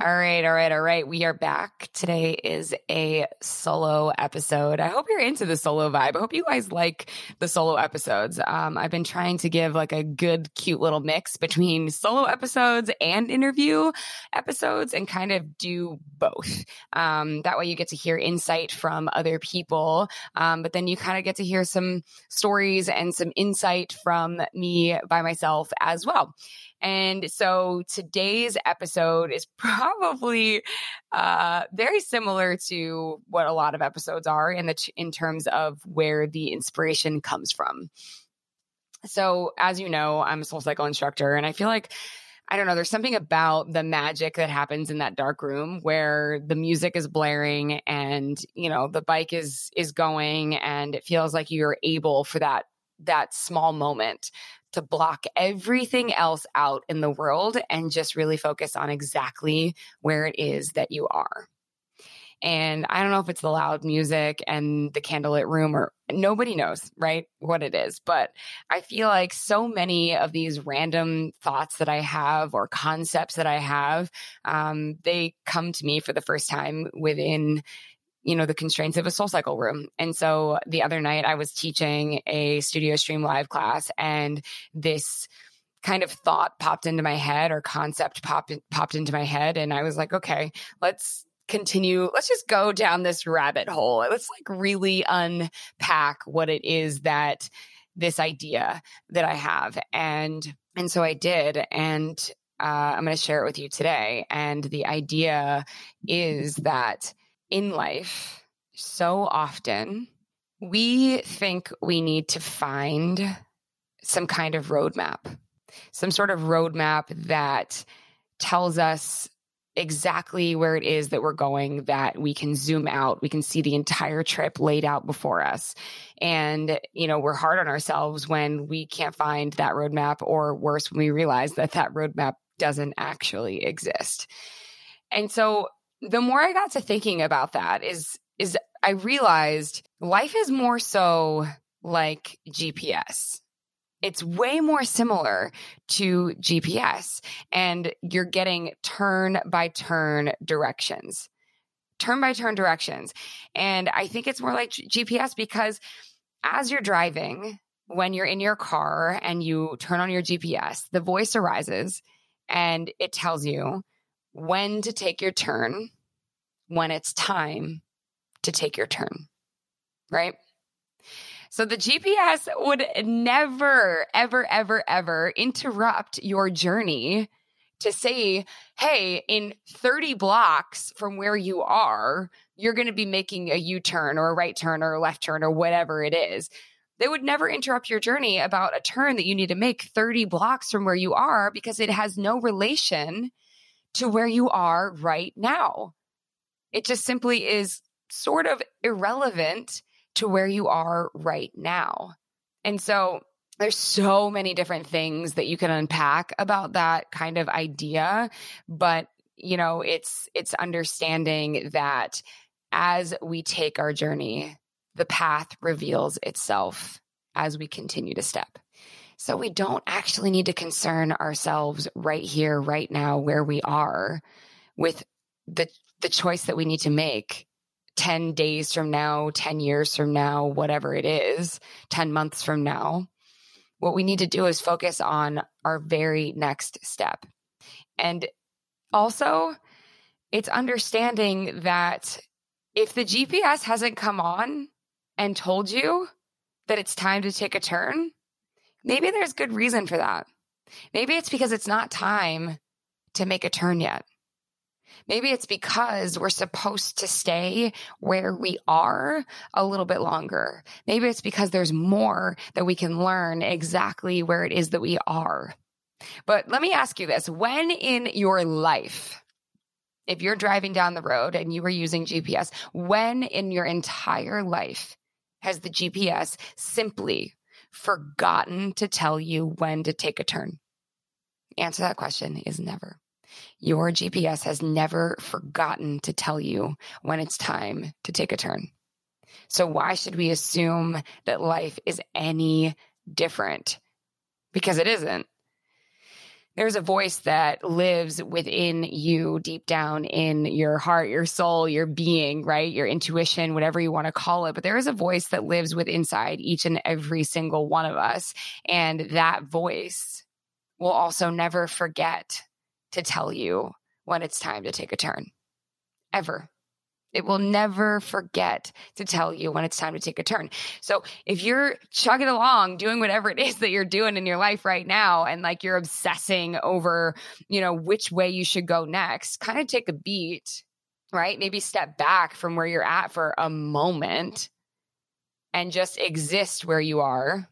All right, all right, all right. We are back. Today is a solo episode. I hope you're into the solo vibe. I hope you guys like the solo episodes. Um, I've been trying to give like a good, cute little mix between solo episodes and interview episodes and kind of do both. Um, that way you get to hear insight from other people, um, but then you kind of get to hear some stories and some insight from me by myself as well. And so today's episode is probably uh, very similar to what a lot of episodes are in the in terms of where the inspiration comes from. So, as you know, I'm a SoulCycle instructor, and I feel like I don't know, there's something about the magic that happens in that dark room where the music is blaring and, you know, the bike is is going and it feels like you're able for that that small moment to block everything else out in the world and just really focus on exactly where it is that you are. And I don't know if it's the loud music and the candlelit room or nobody knows, right? What it is. But I feel like so many of these random thoughts that I have or concepts that I have, um, they come to me for the first time within you know, the constraints of a SoulCycle room. And so the other night I was teaching a studio stream live class and this kind of thought popped into my head or concept popped popped into my head and I was like, okay, let's continue. Let's just go down this rabbit hole. Let's like really unpack what it is that this idea that I have. And and so I did and uh, I'm going to share it with you today. And the idea is that in life, so often we think we need to find some kind of roadmap, some sort of roadmap that tells us exactly where it is that we're going, that we can zoom out, we can see the entire trip laid out before us. And, you know, we're hard on ourselves when we can't find that roadmap, or worse, when we realize that that roadmap doesn't actually exist. And so the more I got to thinking about that is is I realized life is more so like GPS. It's way more similar to GPS and you're getting turn by turn directions. Turn by turn directions. And I think it's more like GPS because as you're driving, when you're in your car and you turn on your GPS, the voice arises and it tells you when to take your turn when it's time to take your turn, right? So the GPS would never, ever, ever, ever interrupt your journey to say, hey, in 30 blocks from where you are, you're going to be making a U turn or a right turn or a left turn or whatever it is. They would never interrupt your journey about a turn that you need to make 30 blocks from where you are because it has no relation to where you are right now. It just simply is sort of irrelevant to where you are right now. And so there's so many different things that you can unpack about that kind of idea, but you know, it's it's understanding that as we take our journey, the path reveals itself as we continue to step. So we don't actually need to concern ourselves right here, right now, where we are with the the choice that we need to make 10 days from now, 10 years from now, whatever it is, 10 months from now. What we need to do is focus on our very next step. And also, it's understanding that if the GPS hasn't come on and told you that it's time to take a turn, maybe there's good reason for that. Maybe it's because it's not time to make a turn yet. Maybe it's because we're supposed to stay where we are a little bit longer. Maybe it's because there's more that we can learn exactly where it is that we are. But let me ask you this when in your life, if you're driving down the road and you were using GPS, when in your entire life has the GPS simply forgotten to tell you when to take a turn? answer that question is never. Your GPS has never forgotten to tell you when it's time to take a turn. So, why should we assume that life is any different? Because it isn't. There's a voice that lives within you, deep down in your heart, your soul, your being, right? Your intuition, whatever you want to call it. But there is a voice that lives within inside each and every single one of us. And that voice will also never forget to tell you when it's time to take a turn. Ever. It will never forget to tell you when it's time to take a turn. So if you're chugging along, doing whatever it is that you're doing in your life right now, and like you're obsessing over, you know, which way you should go next, kind of take a beat, right? Maybe step back from where you're at for a moment and just exist where you are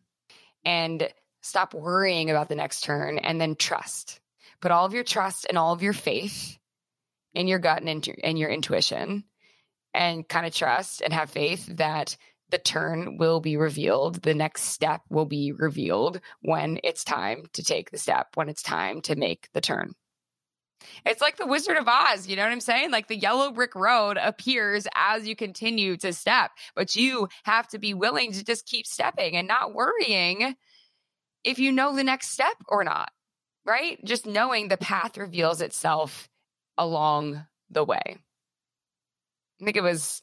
and Stop worrying about the next turn and then trust. Put all of your trust and all of your faith in your gut and in, your intuition and kind of trust and have faith that the turn will be revealed. The next step will be revealed when it's time to take the step, when it's time to make the turn. It's like the Wizard of Oz, you know what I'm saying? Like the yellow brick road appears as you continue to step, but you have to be willing to just keep stepping and not worrying if you know the next step or not, right? Just knowing the path reveals itself along the way. I think it was,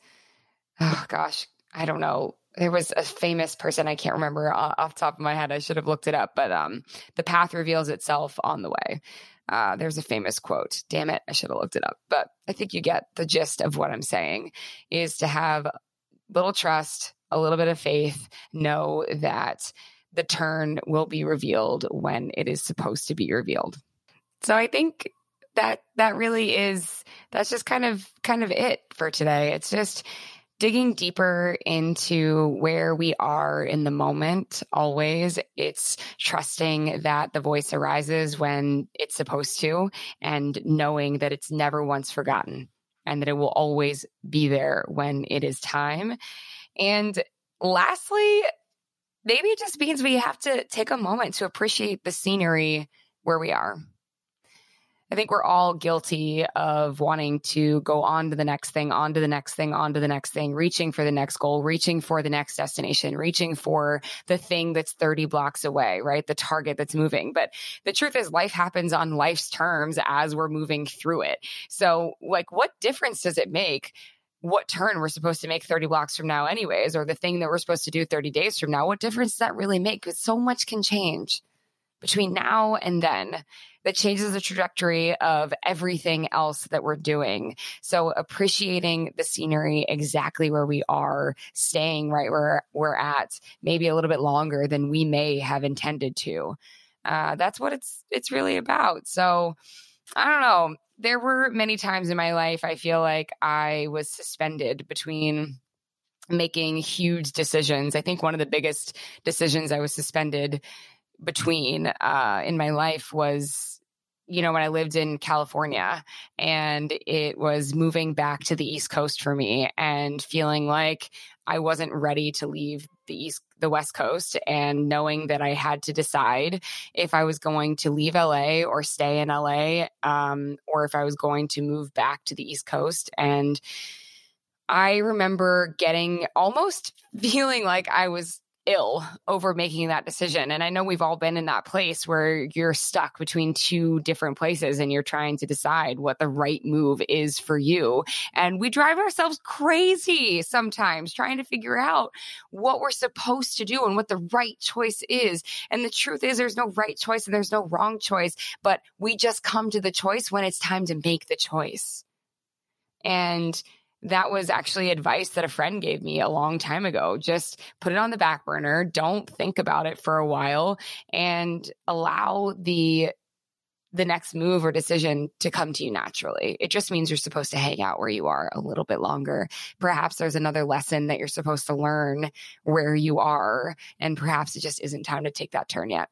oh gosh, I don't know. There was a famous person I can't remember off top of my head. I should have looked it up, but um, the path reveals itself on the way. Uh, there's a famous quote. Damn it, I should have looked it up. But I think you get the gist of what I'm saying is to have little trust, a little bit of faith, know that the turn will be revealed when it is supposed to be revealed. So I think that that really is that's just kind of kind of it for today. It's just digging deeper into where we are in the moment always it's trusting that the voice arises when it's supposed to and knowing that it's never once forgotten and that it will always be there when it is time and lastly maybe it just means we have to take a moment to appreciate the scenery where we are. I think we're all guilty of wanting to go on to the next thing, on to the next thing, on to the next thing, reaching for the next goal, reaching for the next destination, reaching for the thing that's 30 blocks away, right? The target that's moving. But the truth is, life happens on life's terms as we're moving through it. So, like, what difference does it make what turn we're supposed to make 30 blocks from now, anyways, or the thing that we're supposed to do 30 days from now, what difference does that really make? Because so much can change between now and then that changes the trajectory of everything else that we're doing. So appreciating the scenery exactly where we are, staying right where we're at, maybe a little bit longer than we may have intended to. Uh, that's what it's it's really about. So I don't know there were many times in my life I feel like I was suspended between making huge decisions. I think one of the biggest decisions I was suspended between uh, in my life was you know, when I lived in California and it was moving back to the East Coast for me and feeling like I wasn't ready to leave the East the West Coast and knowing that I had to decide if I was going to leave LA or stay in LA, um, or if I was going to move back to the East Coast. And I remember getting almost feeling like I was ill over making that decision. And I know we've all been in that place where you're stuck between two different places and you're trying to decide what the right move is for you. And we drive ourselves crazy sometimes trying to figure out what we're supposed to do and what the right choice is. And the truth is, there's no right choice and there's no wrong choice, but we just come to the choice when it's time to make the choice. And that was actually advice that a friend gave me a long time ago. Just put it on the back burner. Don't think about it for a while and allow the the next move or decision to come to you naturally. It just means you're supposed to hang out where you are a little bit longer. Perhaps there's another lesson that you're supposed to learn where you are, and perhaps it just isn't time to take that turn yet.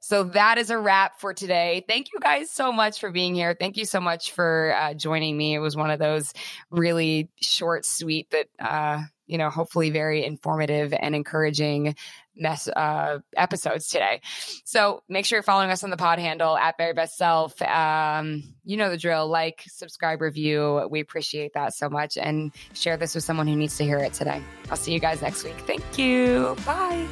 So that is a wrap for today. Thank you guys so much for being here. Thank you so much for uh, joining me. It was one of those really short, sweet, but uh, you know, hopefully very informative and encouraging mess uh, episodes today. So make sure you're following us on the pod handle at very best self. Um, you know the drill. Like, subscribe, review. We appreciate that so much, and share this with someone who needs to hear it today. I'll see you guys next week. Thank you. Bye.